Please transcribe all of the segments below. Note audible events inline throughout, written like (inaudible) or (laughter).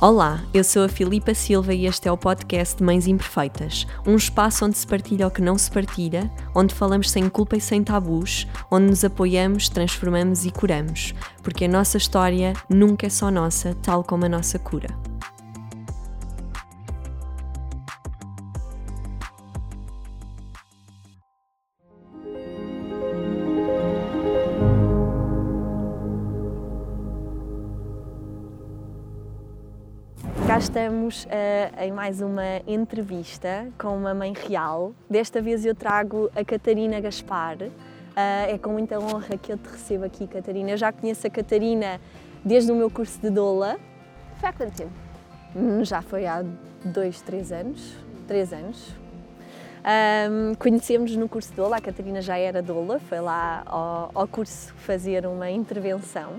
Olá, eu sou a Filipa Silva e este é o podcast de Mães Imperfeitas, um espaço onde se partilha o que não se partilha, onde falamos sem culpa e sem tabus, onde nos apoiamos, transformamos e curamos, porque a nossa história nunca é só nossa, tal como a nossa cura. Estamos uh, em mais uma entrevista com uma mãe real. Desta vez eu trago a Catarina Gaspar. Uh, é com muita honra que eu te recebo aqui, Catarina. Eu já conheço a Catarina desde o meu curso de doula. Foi há quanto tempo? Hum, já foi há dois, três anos. Três anos. Um, conhecemos no curso de doula, a Catarina já era doula, foi lá ao, ao, curso fazer uma intervenção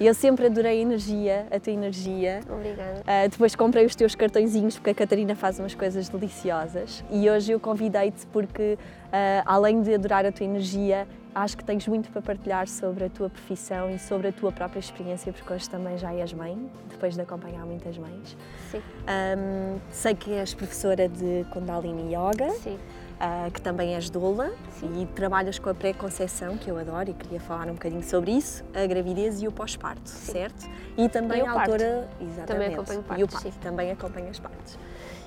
e eu sempre adorei a energia, a tua energia. Obrigada. Uh, depois comprei os teus cartõezinhos porque a Catarina faz umas coisas deliciosas e hoje eu convidei-te porque, uh, além de adorar a tua energia, acho que tens muito para partilhar sobre a tua profissão e sobre a tua própria experiência, porque hoje também já és mãe, depois de acompanhar muitas mães. Sim. Um, sei que és professora de Kundalini Yoga. Sim. Uh, que também és doula Sim. e trabalhas com a pré-conceição, que eu adoro e queria falar um bocadinho sobre isso, a gravidez e o pós-parto, certo? E também e a autora. Exatamente. Também acompanho partos, E o parto, sim. também acompanha as partes.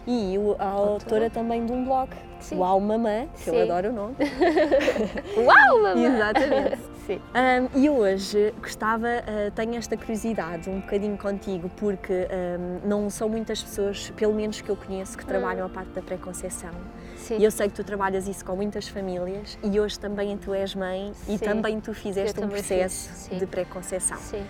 E a autora também de um blog, Sim. Uau Mamã, que eu Sim. adoro o nome. (laughs) Uau, mamãe! Exatamente. (laughs) Sim. Um, e hoje gostava, uh, tenho esta curiosidade um bocadinho contigo, porque um, não são muitas pessoas, pelo menos que eu conheço, que trabalham a parte da pré-conceição. Sim. E eu sei que tu trabalhas isso com muitas famílias e hoje também tu és mãe e Sim. também tu fizeste Eu um também processo de pré-conceição. Sim.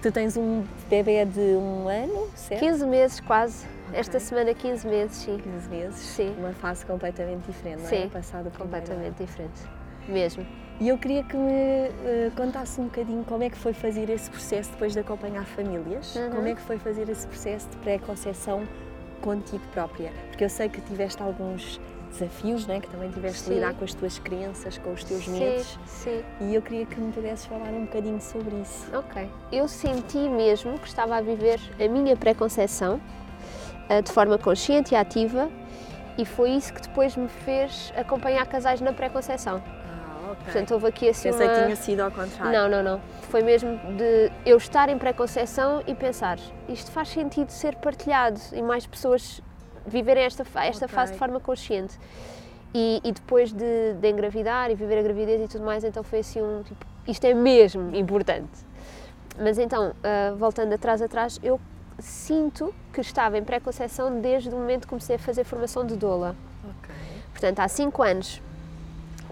Tu tens um bebê de um ano, certo? 15 meses quase. Esta semana 15 meses, sim. 15 meses. Sim. Uma fase completamente diferente, não é? Sim, Passado. Completamente diferente. Mesmo. E eu queria que me eh, contasse um bocadinho como é que foi fazer esse processo depois de acompanhar famílias, Uhum. como é que foi fazer esse processo de pré-conceição contigo própria, porque eu sei que tiveste alguns desafios, né? que também tiveste de Sim. lidar com as tuas crenças, com os teus sim, medos, sim. e eu queria que me pudesses falar um bocadinho sobre isso. Ok. Eu senti mesmo que estava a viver a minha pré-conceição eh, de forma consciente e ativa e foi isso que depois me fez acompanhar casais na pré-conceição. Ah, ok. Portanto, houve aqui assim Pensei uma... que tinha sido ao contrário. Não, não, não. Foi mesmo de eu estar em pré-conceição e pensar isto faz sentido ser partilhado e mais pessoas viverem esta, esta Ok. fase de forma consciente. E, e depois de, de engravidar e viver a gravidez e tudo mais, então foi assim um tipo, isto é mesmo importante. Mas então, ah, voltando atrás atrás, eu sinto que estava em pré-conceição desde o momento que comecei a fazer formação de doula. Ok. Portanto, há 5 anos.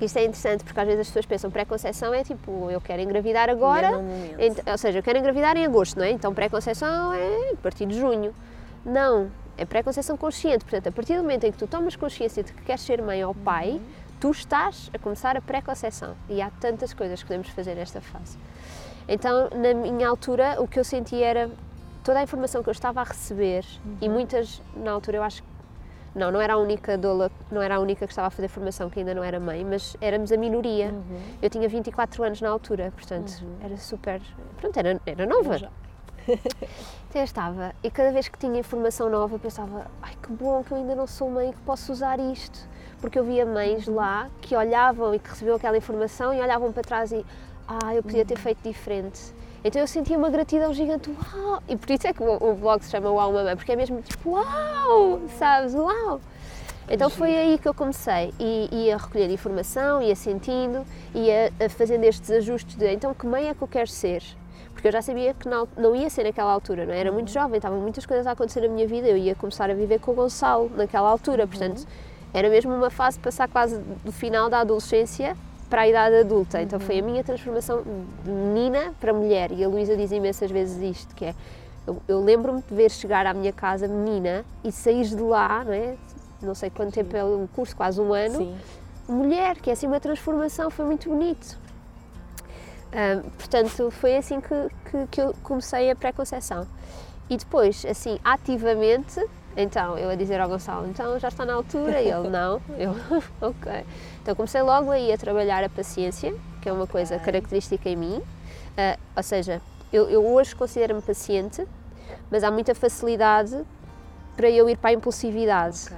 Isto é interessante porque às vezes as pessoas pensam pré-conceição é tipo, eu quero engravidar agora, é ou seja, eu quero engravidar em agosto, não é? Então pré-conceição é a partir de junho. Não, é pré-conceição consciente. Portanto, a partir do momento em que tu tomas consciência de que queres ser mãe ou pai, tu estás a começar a pré-conceição. E há tantas coisas que podemos fazer nesta fase. Então, na minha altura, o que eu senti era toda a informação que eu estava a receber e muitas, na altura, eu acho que não, não era a única doula, não era a única que estava a fazer formação, que ainda não era mãe, mas éramos a minoria. Uhum. Eu tinha 24 anos na altura, portanto, era super. Pronto, era, era nova. Já. (laughs) Então eu estava, e cada vez que tinha informação nova, pensava: ai que bom que eu ainda não sou mãe e que posso usar isto. Porque eu via mães lá que olhavam e que recebiam aquela informação e olhavam para trás e, ah, eu podia ter feito diferente. Então eu sentia uma gratidão gigante, uau! E por isso é que o, o blog se chama Uau Mamãe, porque é mesmo tipo, uau! Sabes? Uau! Então foi aí que eu comecei, e ia recolhendo informação, ia sentindo, ia a- fazendo estes ajustes de então que mãe é que eu quero ser? Porque eu já sabia que não, não ia ser naquela altura, não é? Era muito jovem, estavam muitas coisas a acontecer na minha vida, eu ia começar a viver com o Gonçalo naquela altura, portanto era mesmo uma fase de passar quase do final da adolescência para a idade adulta. Então foi a minha transformação de menina para mulher, e a Luísa diz imensas vezes isto, que é eu, eu lembro-me de ver chegar à minha casa menina e sair de lá, não é? Não sei quanto tempo é um curso, quase um ano, Sim. mulher, que é assim uma transformação, foi muito bonito. Portanto, foi assim que, que, que eu comecei a pré-conceição. E depois, assim, ativamente, então, eu a dizer ao Gonçalo, então já está na altura, e ele, não, (laughs) eu, (laughs) ok. Então comecei logo aí a trabalhar a paciência, que é uma coisa característica em mim, Ah, ou seja, eu, eu hoje considero-me paciente, mas há muita facilidade para eu ir para a impulsividade. Ok.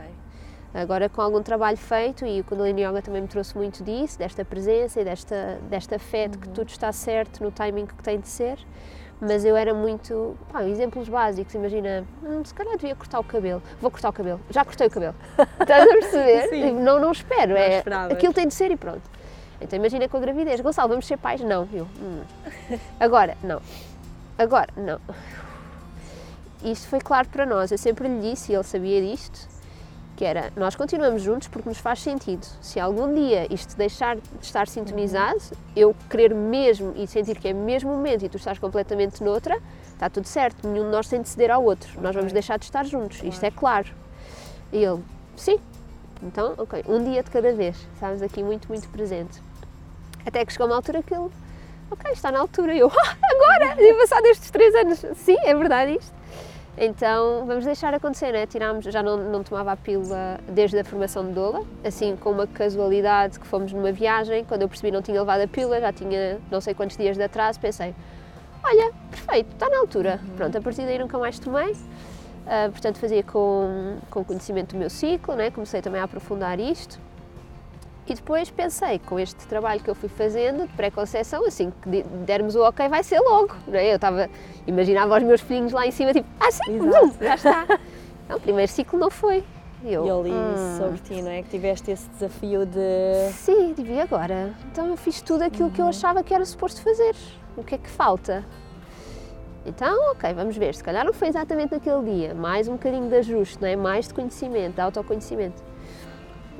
Agora com algum trabalho feito, e o Kundalini Yoga também me trouxe muito disso, desta presença e desta, desta fé de que tudo está certo no timing que tem de ser, mas eu era muito. Pá, exemplos básicos, imagina, hum, se calhar devia cortar o cabelo, vou cortar o cabelo, já cortei o cabelo. (laughs) Estás a perceber? Sim. Não, não espero, Não é, esperavas. aquilo tem de ser e pronto. Então imagina com a gravidez, Gonçalo, vamos ser pais? Não, eu. hum. (laughs) Agora, não. Agora, não. Isto foi claro para nós, eu sempre lhe disse, e ele sabia disto, que era, nós continuamos juntos porque nos faz sentido. Se algum dia isto deixar de estar sintonizado, eu querer mesmo e sentir que é mesmo o momento e tu estás completamente noutra, está tudo certo, nenhum de nós tem de ceder ao outro, nós vamos deixar de estar juntos, isto é claro. E ele, sim, então, ok, um dia de cada vez, estávamos aqui muito, muito presente. Até que chegou uma altura que ele, ok, está na altura, e eu, (laughs) "Ah, agora, e passado estes três anos, sim, é verdade isto. Então vamos deixar acontecer, né? Tirámos, já não, não tomava a pílula desde a formação de doula, assim com uma casualidade que fomos numa viagem, quando eu percebi não tinha levado a pílula, já tinha não sei quantos dias de atraso, pensei, olha, perfeito, está na altura. Pronto, a partir daí nunca mais tomei. Ah, portanto, fazia com, com conhecimento do meu ciclo, né? comecei também a aprofundar isto. E depois pensei, com este trabalho que eu fui fazendo de pré-conceição, assim que de- dermos o ok, vai ser logo. Não é? Eu estava, imaginava os meus filhinhos lá em cima, tipo, ah, sim, bum, já está. (laughs) Não, o primeiro ciclo não foi. E eu, E "Hum, sobre ti, não é? Que tiveste esse desafio de. Sim, devia agora. Então eu fiz tudo aquilo que eu achava que era suposto fazer. O que é que falta? Então, ok, vamos ver. Se calhar não foi exatamente naquele dia. Mais um bocadinho de ajuste, não é? Mais de conhecimento, de autoconhecimento.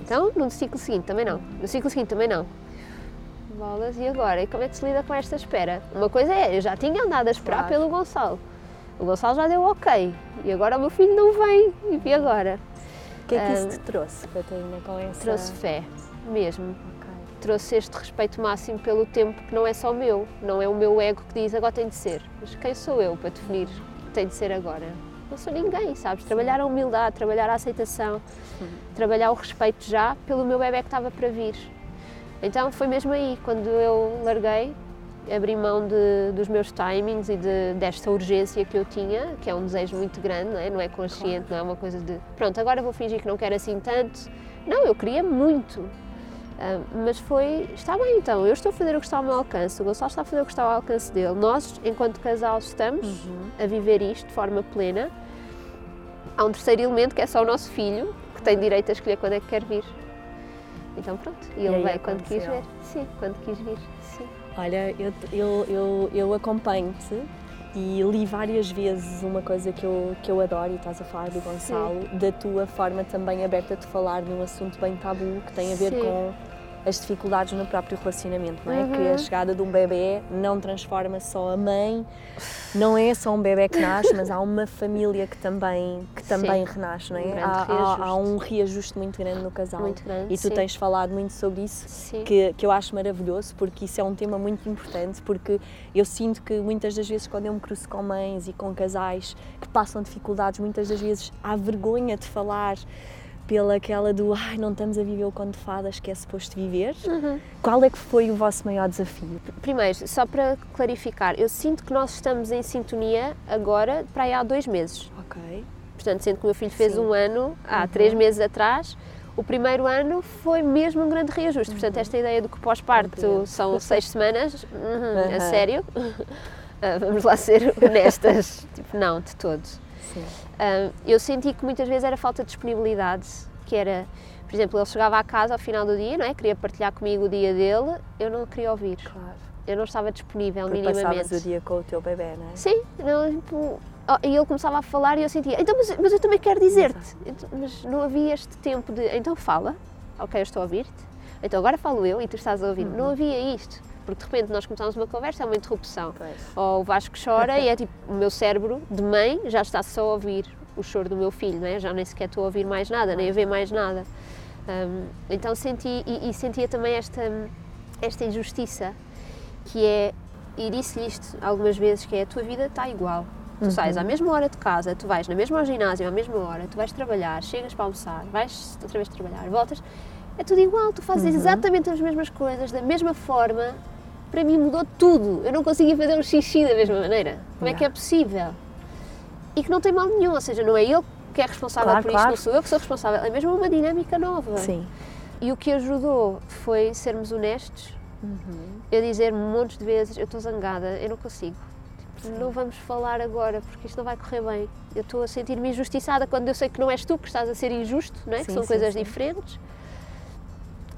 Então, no ciclo seguinte também não. No ciclo seguinte também não. Bolas, e agora? E como é que se lida com esta espera? Uma coisa é, eu já tinha andado a esperar Claro. pelo Gonçalo. O Gonçalo já deu ok. E agora o meu filho não vem. E agora? O que é que isso Ah, te trouxe, Catarina, com essa. Trouxe fé, mesmo Ok. trouxe este respeito máximo pelo tempo que não é só meu, não é o meu ego que diz agora tem de ser. Mas quem sou eu para definir que tem de ser agora? Não sou ninguém, sabes? Trabalhar a humildade, trabalhar a aceitação, trabalhar o respeito já pelo meu bebê que estava para vir. Então foi mesmo aí, quando eu larguei, abri mão de- dos meus timings e de- desta urgência que eu tinha, que é um desejo muito grande, não é? Não é consciente, não é uma coisa de pronto, agora vou fingir que não quero assim tanto. Não, eu queria muito. Ah, mas foi, está bem então, eu estou a fazer o que está ao meu alcance, o Gonçalo está a fazer o que está ao alcance dele. Nós, enquanto casal, estamos a viver isto de forma plena. Há um terceiro elemento que é só o nosso filho, que tem direito a escolher quando é que quer vir. Então pronto, e ele aí veio quando quis ver. Sim, quando quis vir. Sim. Olha, eu, eu, eu, eu acompanho-te e li várias vezes uma coisa que eu, que eu adoro, e estás a falar do Gonçalo, da tua forma também aberta de falar de um assunto bem tabu que tem a ver Sim. com as dificuldades no próprio relacionamento, não é? Uhum. Que a chegada de um bebê não transforma só a mãe, não é só um bebê que nasce, mas há uma família que também, que também renasce, não é? Um há, há- há um reajuste muito grande no casal. Muito grande, E tu sim. tens falado muito sobre isso Sim. que, que eu acho maravilhoso, porque isso é um tema muito importante, porque eu sinto que muitas das vezes quando eu me cruzo com mães e com casais que passam dificuldades, muitas das vezes há vergonha de falar pela aquela do ai, não estamos a viver o conto de fadas que é suposto viver. Uhum. Qual é que foi o vosso maior desafio? Primeiro, só para clarificar, eu sinto que nós estamos em sintonia agora para aí há dois meses. Ok. Portanto, sendo que o meu filho fez Sim. um ano há três meses atrás, o primeiro ano foi mesmo um grande reajuste. Portanto, esta ideia do que pós-parto são seis semanas, uhum, a sério? (laughs) Ah, vamos lá ser honestas. tipo, não, de todo. Eu senti que muitas vezes era falta de disponibilidade, que era, por exemplo, ele chegava à casa ao final do dia, não é? Queria partilhar comigo o dia dele, eu não queria ouvir. Claro. Eu não estava disponível Porque passavas minimamente. o dia com o teu bebê, não é? Sim, não, tipo, e ele começava a falar e eu sentia, então, mas, mas eu também quero dizer-te. Então, Mas não havia este tempo de, então fala, ok, eu estou a ouvir-te, então agora falo eu e tu estás a ouvir. Não havia isto, porque de repente nós começámos uma conversa, é uma interrupção. Pois. Ou o Vasco chora e é tipo, o meu cérebro de mãe já está só a ouvir o choro do meu filho, não é? já nem sequer estou a ouvir mais nada, nem a ver mais nada. Hum, então senti, e, e sentia também esta, esta injustiça, que é, e disse-lhe isto algumas vezes, que é a tua vida está igual. Tu sais à mesma hora de casa, tu vais na mesma ginásio à mesma hora, tu vais trabalhar, chegas para almoçar, vais outra vez trabalhar, voltas, é tudo igual, tu fazes exatamente as mesmas coisas, da mesma forma. Para mim mudou tudo. Eu não conseguia fazer um xixi da mesma maneira. Como é que é possível? e que não tem mal nenhum, ou seja, não é ele que é responsável Claro, por claro. isto, não sou eu que sou responsável, é mesmo uma dinâmica nova. Sim. E o que ajudou foi sermos honestos, Uhum. eu dizer-me montes de vezes, eu estou zangada, eu não consigo. Tipo, não vamos falar agora porque isto não vai correr bem. Eu estou a sentir-me injustiçada quando eu sei que não és tu que estás a ser injusto, não é? que Sim, são sim, coisas sim. diferentes.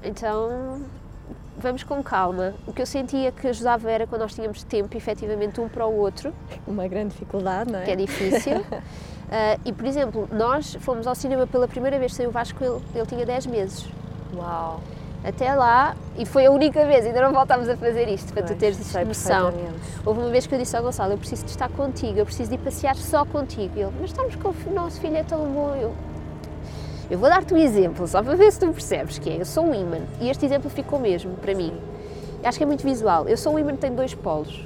Então, vamos com calma. O que eu sentia que ajudava era quando nós tínhamos tempo, efetivamente, um para o outro, Uma grande dificuldade, não é? que é difícil. (laughs) Ah, e, por exemplo, nós fomos ao cinema pela primeira vez sem o Vasco, ele, ele tinha 10 meses. Uau. Até lá, e foi a única vez, ainda não voltámos a fazer isto, para tu Pois, teres sei noção. Houve uma vez que eu disse ao Gonçalo, eu preciso de estar contigo, eu preciso de ir passear só contigo. E ele, mas estamos com o nosso filho é tão bom. Eu, eu vou dar-te um exemplo, só para ver se tu percebes, que é, eu sou um imã, e este exemplo ficou mesmo, para mim. Acho que é muito visual. Eu sou um imã que tem dois polos.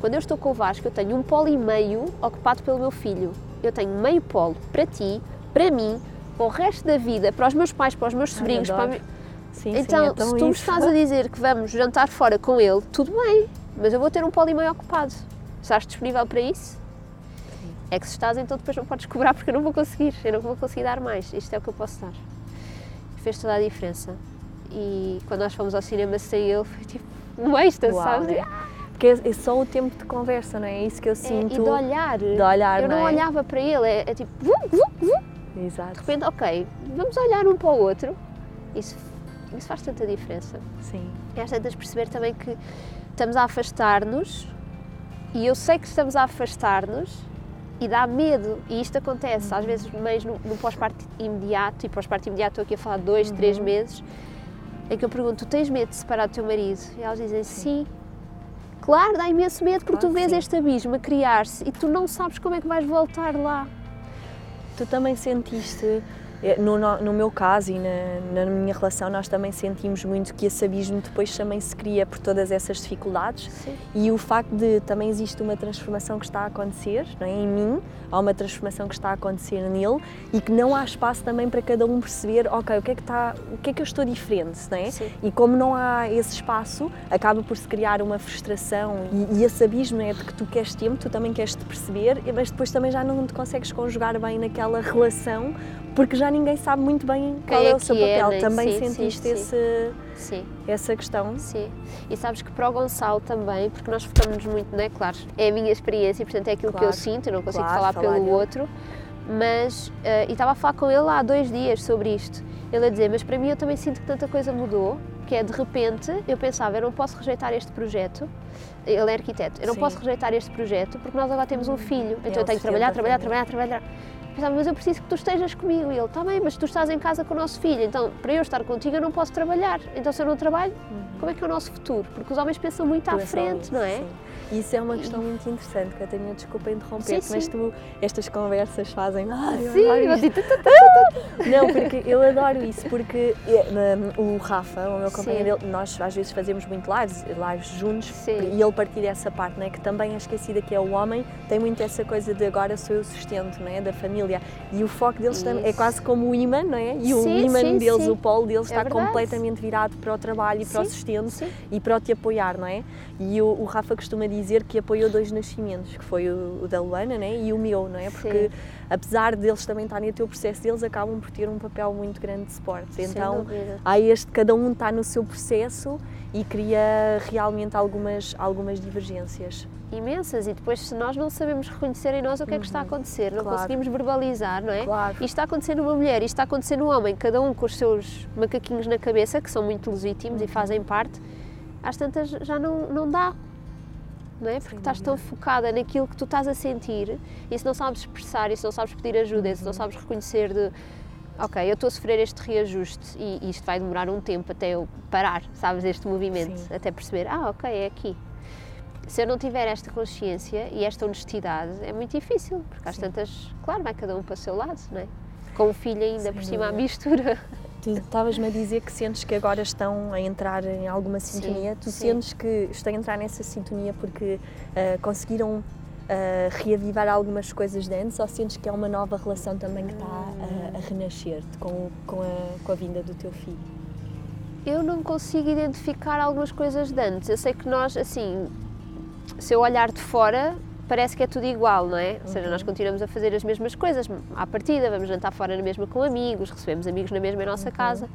Quando eu estou com o Vasco, eu tenho um polo e meio ocupado pelo meu filho. Eu tenho meio polo para ti, para mim, para o resto da vida, para os meus pais, para os meus Ai, sobrinhos, para... adoro. Sim, Então, sim, é se tu me estás a dizer que vamos jantar fora com ele, tudo bem, mas eu vou ter um polo e meio ocupado. Estás disponível para isso? É que se estás, então depois não podes cobrar porque eu não vou conseguir, eu não vou conseguir dar mais. Isto é o que eu posso dar. Fez toda a diferença. E quando nós fomos ao cinema sem ele, foi tipo um êxtase, sabes? é. Porque é é só o tempo de conversa, não é? É isso que eu É, sinto. e de olhar. de olhar, eu não, não é? olhava para ele, é, é tipo, vum, vum, vum. Exato. de repente, ok, vamos olhar um para o outro. Isso, isso faz tanta diferença. Sim. E às tantas perceber também que estamos a afastar-nos e eu sei que estamos a afastar-nos e dá medo. E isto acontece, às vezes, mães no, no pós-parto imediato, e pós-parto imediato estou aqui a falar dois, três meses, em que eu pergunto: tu tens medo de separar do teu marido? E elas dizem: sim. Claro, dá imenso medo porque Claro tu vês sim. este abismo a criar-se e tu não sabes como é que vais voltar lá. Tu também sentiste, no, no, no meu caso e na, na minha relação, nós também sentimos muito que esse abismo depois também se cria por todas essas dificuldades Sim. e o facto de também existe uma transformação que está a acontecer não é? em mim, há uma transformação que está a acontecer nele e que não há espaço também para cada um perceber, ok, o que é que, está, o que, é que eu estou diferente, não é? Sim. E como não há esse espaço, acaba por se criar uma frustração e, e esse abismo é de que tu queres tempo, tu também queres te perceber, mas depois também já não te consegues conjugar bem naquela relação porque já ninguém sabe muito bem qual é, é o seu é, papel. né? Também Sim, sentiste sim. Esse, Sim. essa questão? Sim, e sabes que para o Gonçalo também, porque nós focamos muito, não é? Claro, é a minha experiência e portanto é aquilo que eu Claro, sinto, eu não consigo claro, falar falar pelo outro, mas, eh, e estava a falar com ele há dois dias sobre isto, ele a dizer, mas para mim eu também sinto que tanta coisa mudou, que é de repente, eu pensava, eu não posso rejeitar este projeto, ele é arquiteto, eu não posso rejeitar este projeto porque nós agora temos um filho, então ele eu tenho que trabalhar, trabalhar, família. trabalhar, trabalhar. Pensava, mas eu preciso que tu estejas comigo. E ele, está bem, mas tu estás em casa com o nosso filho, então para eu estar contigo eu não posso trabalhar. Então se eu não trabalho, como é que é o nosso futuro? Porque os homens pensam muito à frente, isso, não é? sim. Isso é uma questão muito interessante, Catarina, desculpa interromper-te, mas tu, estas conversas fazem. Ai, eu Sim, eu isto." digo, "Tu, tu, tu, Não, porque eu adoro isso, porque eh, o Rafa, o meu companheiro, ele- nós às vezes fazemos muito lives, lives juntos, Sim. e ele partilha essa parte, né, que também é esquecida, que é o homem, tem muito essa coisa de agora sou eu o sustento né, da família, e o foco deles também é quase como o imã, não é? E o Sim, imã sim, deles, sim. o polo deles É está verdade. completamente virado para o trabalho e para o sustento e para o te apoiar, não é? E o, o Rafa costuma dizer que apoiou dois nascimentos, que foi o, o da Luana né, e o meu, não é? Porque apesar deles também estarem a ter o processo deles, acabam por ter um papel muito grande de suporte. Então, há este, cada um está no seu processo e cria realmente algumas, algumas divergências. Imensas. E depois, se nós não sabemos reconhecer em nós o que é que está a acontecer, não Uhum. Claro. conseguimos verbalizar, não é? Claro. Isto está a acontecer numa mulher, isto está a acontecer num homem, cada um com os seus macaquinhos na cabeça, que são muito legítimos Uhum. e fazem parte, às tantas já não, não dá. Não é? Porque estás tão focada naquilo que tu estás a sentir e se não sabes expressar, e se não sabes pedir ajuda, e se Uhum. não sabes reconhecer de ok, eu estou a sofrer este reajuste e e isto vai demorar um tempo até eu parar, sabes, este movimento, Sim. até perceber, ah, ok, é aqui. Se eu não tiver esta consciência e esta honestidade, é muito difícil, porque às Sim. tantas, claro, vai cada um para o seu lado, não é? Com o filho ainda Sem por cima à mistura. Tu estavas-me a dizer que sentes que agora estão a entrar em alguma Sim, sintonia. tu sim. sentes que estão a entrar nessa sintonia porque ah, conseguiram ah, reavivar algumas coisas de antes ou sentes que é uma nova relação também que está a, a renascer com, com, a, com a vinda do teu filho? Eu não consigo identificar algumas coisas de antes. Eu sei que nós, assim, se eu olhar de fora, parece que é tudo igual, não é? Ou seja, nós continuamos a fazer as mesmas coisas à partida, vamos jantar fora na mesma com amigos, recebemos amigos na mesma em nossa casa,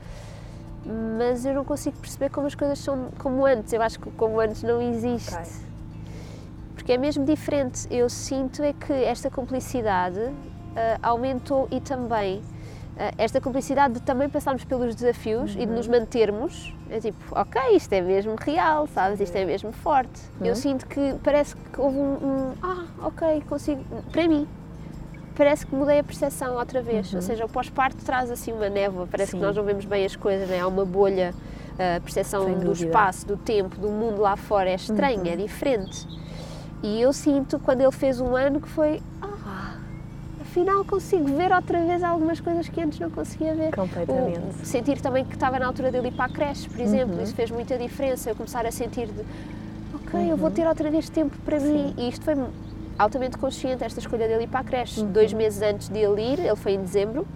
mas eu não consigo perceber como as coisas são como antes. Eu acho que como antes não existe. Ok. Porque é mesmo diferente. Eu sinto é que esta cumplicidade ah, aumentou e também ah, esta cumplicidade de também passarmos pelos desafios e de nos mantermos. É tipo, ok, isto é mesmo real, sabes? Isto é mesmo forte. Eu sinto que parece que houve um, um, Ah, ok, consigo. Para mim, parece que mudei a percepção outra vez. Ou seja, o pós-parto traz assim uma névoa, parece Sim. que nós não vemos bem as coisas, né? há uma bolha. A percepção do espaço, do tempo, do mundo lá fora é estranha, é diferente. E eu sinto quando ele fez um ano que foi. Afinal consigo ver outra vez algumas coisas que antes não conseguia ver. Completamente. O- sentir também que estava na altura dele ir para a creche, por exemplo, Uhum. isso fez muita diferença. Eu começar a sentir de. Ok, eu vou ter outra vez tempo para mim. E isto foi altamente consciente, esta escolha dele ir para a creche. Uhum. Dois meses antes de ele ir, ele foi em dezembro.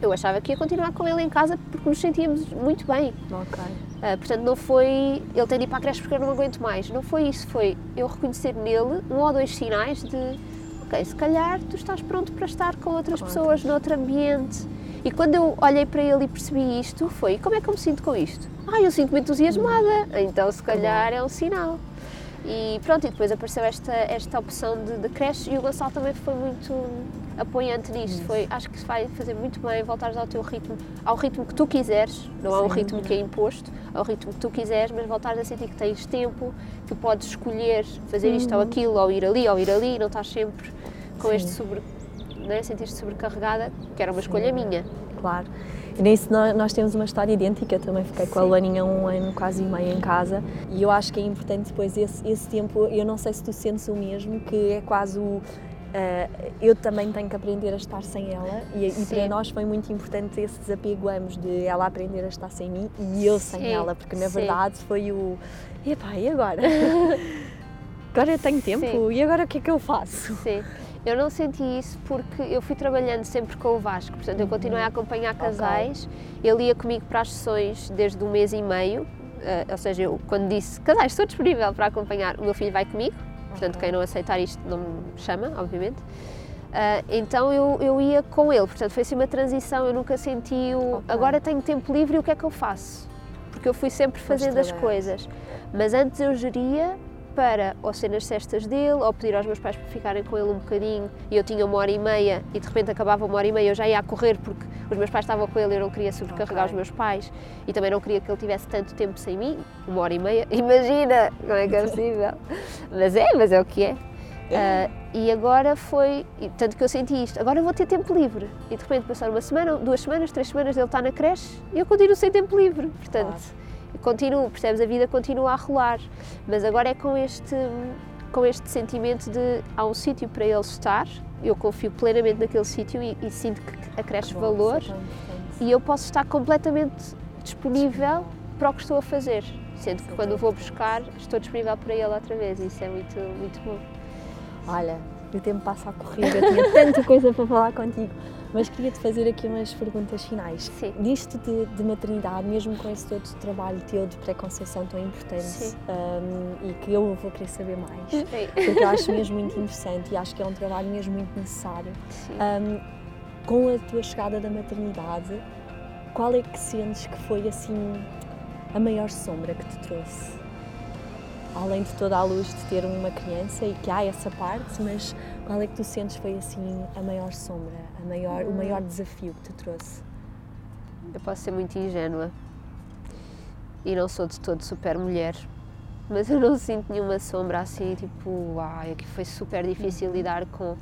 Eu achava que ia continuar com ele em casa porque nos sentíamos muito bem. Ok. Ah, portanto, não foi ele tem de ir para a creche porque eu não aguento mais. Não foi isso, foi eu reconhecer nele um ou dois sinais de ok, se calhar tu estás pronto para estar com outras Com pessoas, noutro ambiente. E quando eu olhei para ele e percebi isto, foi como é que eu me sinto com isto? Ah, eu sinto-me entusiasmada, então se calhar é um sinal. E pronto, e depois apareceu esta, esta opção de, de creche e o Gonçalo também foi muito apoiante nisto. Foi, acho que vai fazer muito bem voltares ao teu ritmo, ao ritmo que tu quiseres, não há um Sem ritmo que é imposto, ao ritmo que tu quiseres, mas voltares a sentir que tens tempo, que podes escolher fazer isto ou aquilo, ou ir ali, ou ir ali, não estás sempre com Sim. este sobre, não é? sentir-te sobrecarregada, que era uma escolha minha. Claro. E nisso nós, nós temos uma história idêntica, também fiquei com a Sim. Luaninha um ano quase e meio em casa e eu acho que é importante depois esse, esse tempo, eu não sei se tu sentes o mesmo, que é quase o... eh, eu também tenho que aprender a estar sem ela e, e para nós foi muito importante esse desapego ambos de ela aprender a estar sem mim e eu sem Sim, ela, porque na sim. verdade foi o... Epá, e agora? (laughs) agora eu tenho tempo Sim. e agora o que é que eu faço? Sim. Eu não senti isso porque eu fui trabalhando sempre com o Vasco, portanto eu continuei a acompanhar casais, ele ia comigo para as sessões desde um mês e meio, eh, ou seja, eu quando disse casais, estou disponível para acompanhar, o meu filho vai comigo, portanto quem não aceitar isto não me chama, obviamente. Ah, então eu, eu ia com ele, portanto foi assim uma transição, eu nunca senti o Ok. agora tenho tempo livre e o que é que eu faço? Porque eu fui sempre fazendo as trabalhando. coisas, mas antes eu geria para ou ser nas cestas dele, ou pedir aos meus pais para ficarem com ele um bocadinho e eu tinha uma hora e meia e de repente acabava uma hora e meia eu já ia a correr porque os meus pais estavam com ele e eu não queria sobrecarregar Ok. os meus pais e também não queria que ele tivesse tanto tempo sem mim, uma hora e meia, (laughs) imagina como é que é possível, (laughs) mas é, mas é o que é. Ah, e agora foi, tanto que eu senti isto, agora vou ter tempo livre. E de repente passaram uma semana, duas semanas, três semanas ele está na creche e eu continuo sem tempo livre, portanto continuo, percebes? A vida continua a rolar, mas agora é com este, com este sentimento de há um sítio para ele estar, eu confio plenamente naquele sítio e, e sinto que acresce Bom, valor é importante. e eu posso estar completamente disponível para o que estou a fazer, sendo que quando vou buscar estou disponível para ele outra vez isso é muito, muito bom. Olha, o tempo passa a correr, eu tinha tanta coisa para falar contigo, mas queria-te fazer aqui umas perguntas finais. Sim. Disto de, de maternidade, mesmo com esse todo trabalho teu de pré-conceição tão importante hum, e que eu vou querer saber mais, Sim. porque eu acho mesmo muito interessante e acho que é um trabalho mesmo muito necessário. Sim. Hum, com a tua chegada da maternidade, qual é que sentes que foi assim a maior sombra que te trouxe? Além de toda a luz de ter uma criança e que há essa parte, mas qual é que tu sentes foi assim a maior sombra, a maior, o maior desafio que te trouxe? Eu posso ser muito ingênua e não sou de todo super mulher, mas eu não sinto nenhuma sombra assim, tipo, ai, aqui foi super difícil lidar com.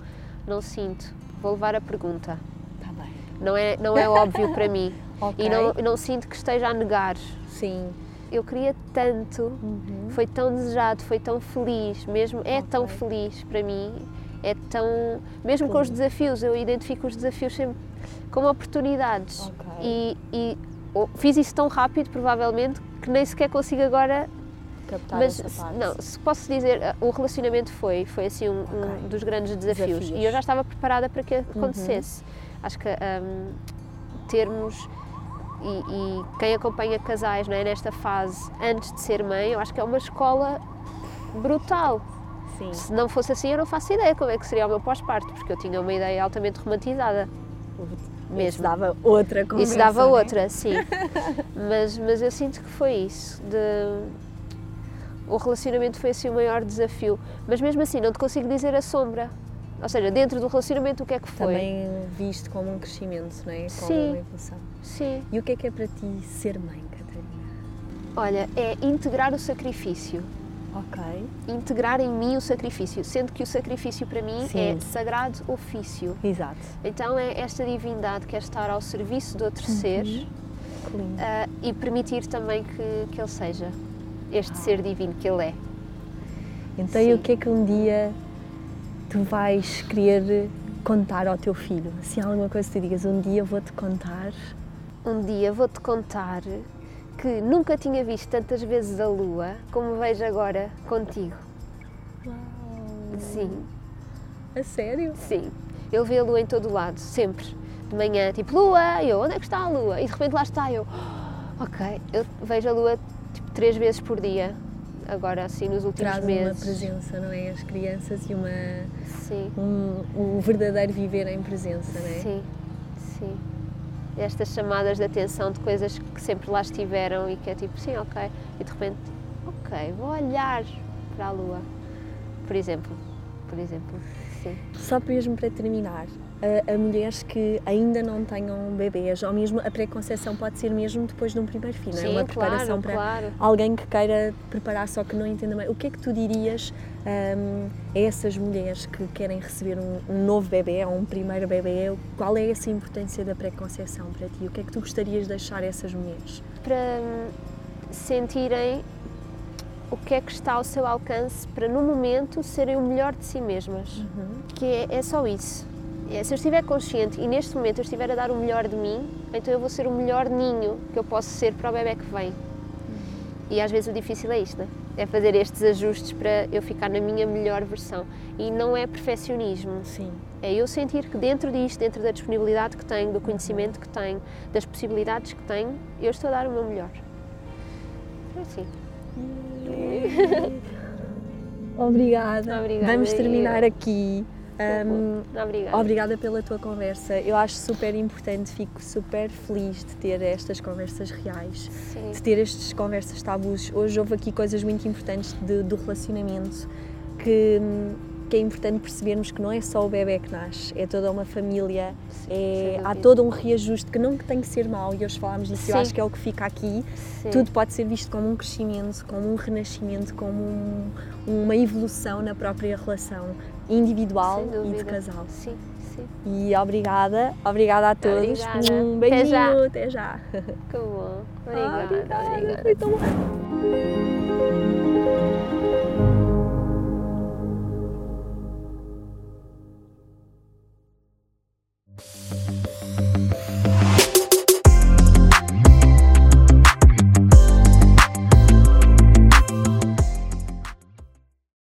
Não sinto. Vou levar a pergunta. Está bem. Não é, não é óbvio para mim. (laughs) Ok. E não, não sinto que esteja a negar. Sim. Eu queria tanto, Uhum. foi tão desejado, foi tão feliz, mesmo é tão Ok. feliz para mim, é tão. Mesmo com os desafios, eu identifico os desafios sempre como oportunidades. Ok. E, e oh, fiz isso tão rápido, provavelmente, que nem sequer consigo agora. Captar mas essa se- parte. não, se posso dizer, eh, o relacionamento foi, foi assim um, um Ok. dos grandes desafios. Desafios. Uhum. E eu já estava preparada para que acontecesse. Acho que hum, termos e, e quem acompanha casais não é, nesta fase antes de ser mãe, eu acho que é uma escola brutal. Sim. Se não fosse assim, eu não faço ideia como é que seria o meu pós-parto, porque eu tinha uma ideia altamente romantizada. Isso Mesmo. dava outra conversa. Isso dava não é? outra, sim. (laughs) mas, mas eu sinto que foi isso. De... O relacionamento foi assim o maior desafio. Mas mesmo assim, não te consigo dizer a sombra. Ou seja, dentro do relacionamento, o que é que foi? Também visto como um crescimento, não é? Como Sim. uma evolução. Sim. E o que é que é para ti ser mãe, Catarina? Olha, é integrar o sacrifício. Ok. Integrar em mim o sacrifício. Sendo que o sacrifício para mim Sim. é sagrado ofício. Exato. Então é esta divindade que é estar ao serviço de outro ser Que lindo. ah, e permitir também que, que ele seja este ser divino que ele é. Então, e o que é que um dia tu vais querer contar ao teu filho? Se há alguma coisa que tu digas, um dia vou-te contar. Um dia vou-te contar que nunca tinha visto tantas vezes a lua como vejo agora contigo. Uau! Sim, A sério? sim. Ele vê a lua em todo o lado, sempre. De manhã, tipo, lua, eu, onde é que está a lua? E de repente lá está, eu, "Oh, ok. Eu vejo a lua tipo, três vezes por dia, agora assim nos últimos Traz uma meses. presença, não é? As crianças e uma, Sim, um, o verdadeiro viver em presença, não é? sim, sim. Estas chamadas de atenção de coisas que sempre lá estiveram e que é tipo, sim, ok. E de repente, ok, vou olhar para a lua. Por exemplo, por exemplo, sim. Só mesmo para terminar, a, a mulheres que ainda não tenham bebês, ou mesmo a pré-conceição pode ser mesmo depois de um primeiro filho, é? Sim, Uma preparação claro, para claro. alguém que queira preparar só que não entenda bem. O que é que tu dirias hum, a essas mulheres que querem receber um, um novo bebê, ou um primeiro bebê? Qual é essa importância da pré-conceição para ti? O que é que tu gostarias de deixar a essas mulheres? Para hum, sentirem o que é que está ao seu alcance para, no momento, serem o melhor de si mesmas. Que é, é só isso. É, se eu estiver consciente e neste momento eu estiver a dar o melhor de mim, então eu vou ser o melhor ninho que eu posso ser para o bebê que vem. E às vezes o difícil é isto, né? é fazer estes ajustes para eu ficar na minha melhor versão. E não é perfeccionismo, Sim. é eu sentir que dentro disto, dentro da disponibilidade que tenho, do conhecimento que tenho, das possibilidades que tenho, eu estou a dar o meu melhor. É assim. (laughs) Obrigada. Obrigada, Vamos terminar eu. aqui. Hum, Obrigada. Obrigada pela tua conversa. Eu acho super importante, fico super feliz de ter estas conversas reais, Sim. de ter estas conversas tabus. Hoje houve aqui coisas muito importantes de- do relacionamento que, que é importante percebermos que não é só o bebê que nasce, é toda uma família, Sim, é, há todo um reajuste que não tem que ser mau e hoje falámos disso, eu Sim. acho que é o que fica aqui. Sim. Tudo pode ser visto como um crescimento, como um renascimento, como um- uma evolução na própria relação individual e de casal. Sim, sim. E obrigada, obrigada a todos. Obrigada. Um Até beijinho, já. até já. Que bom. (laughs) Ah, Obrigada. obrigada. Foi tão bom.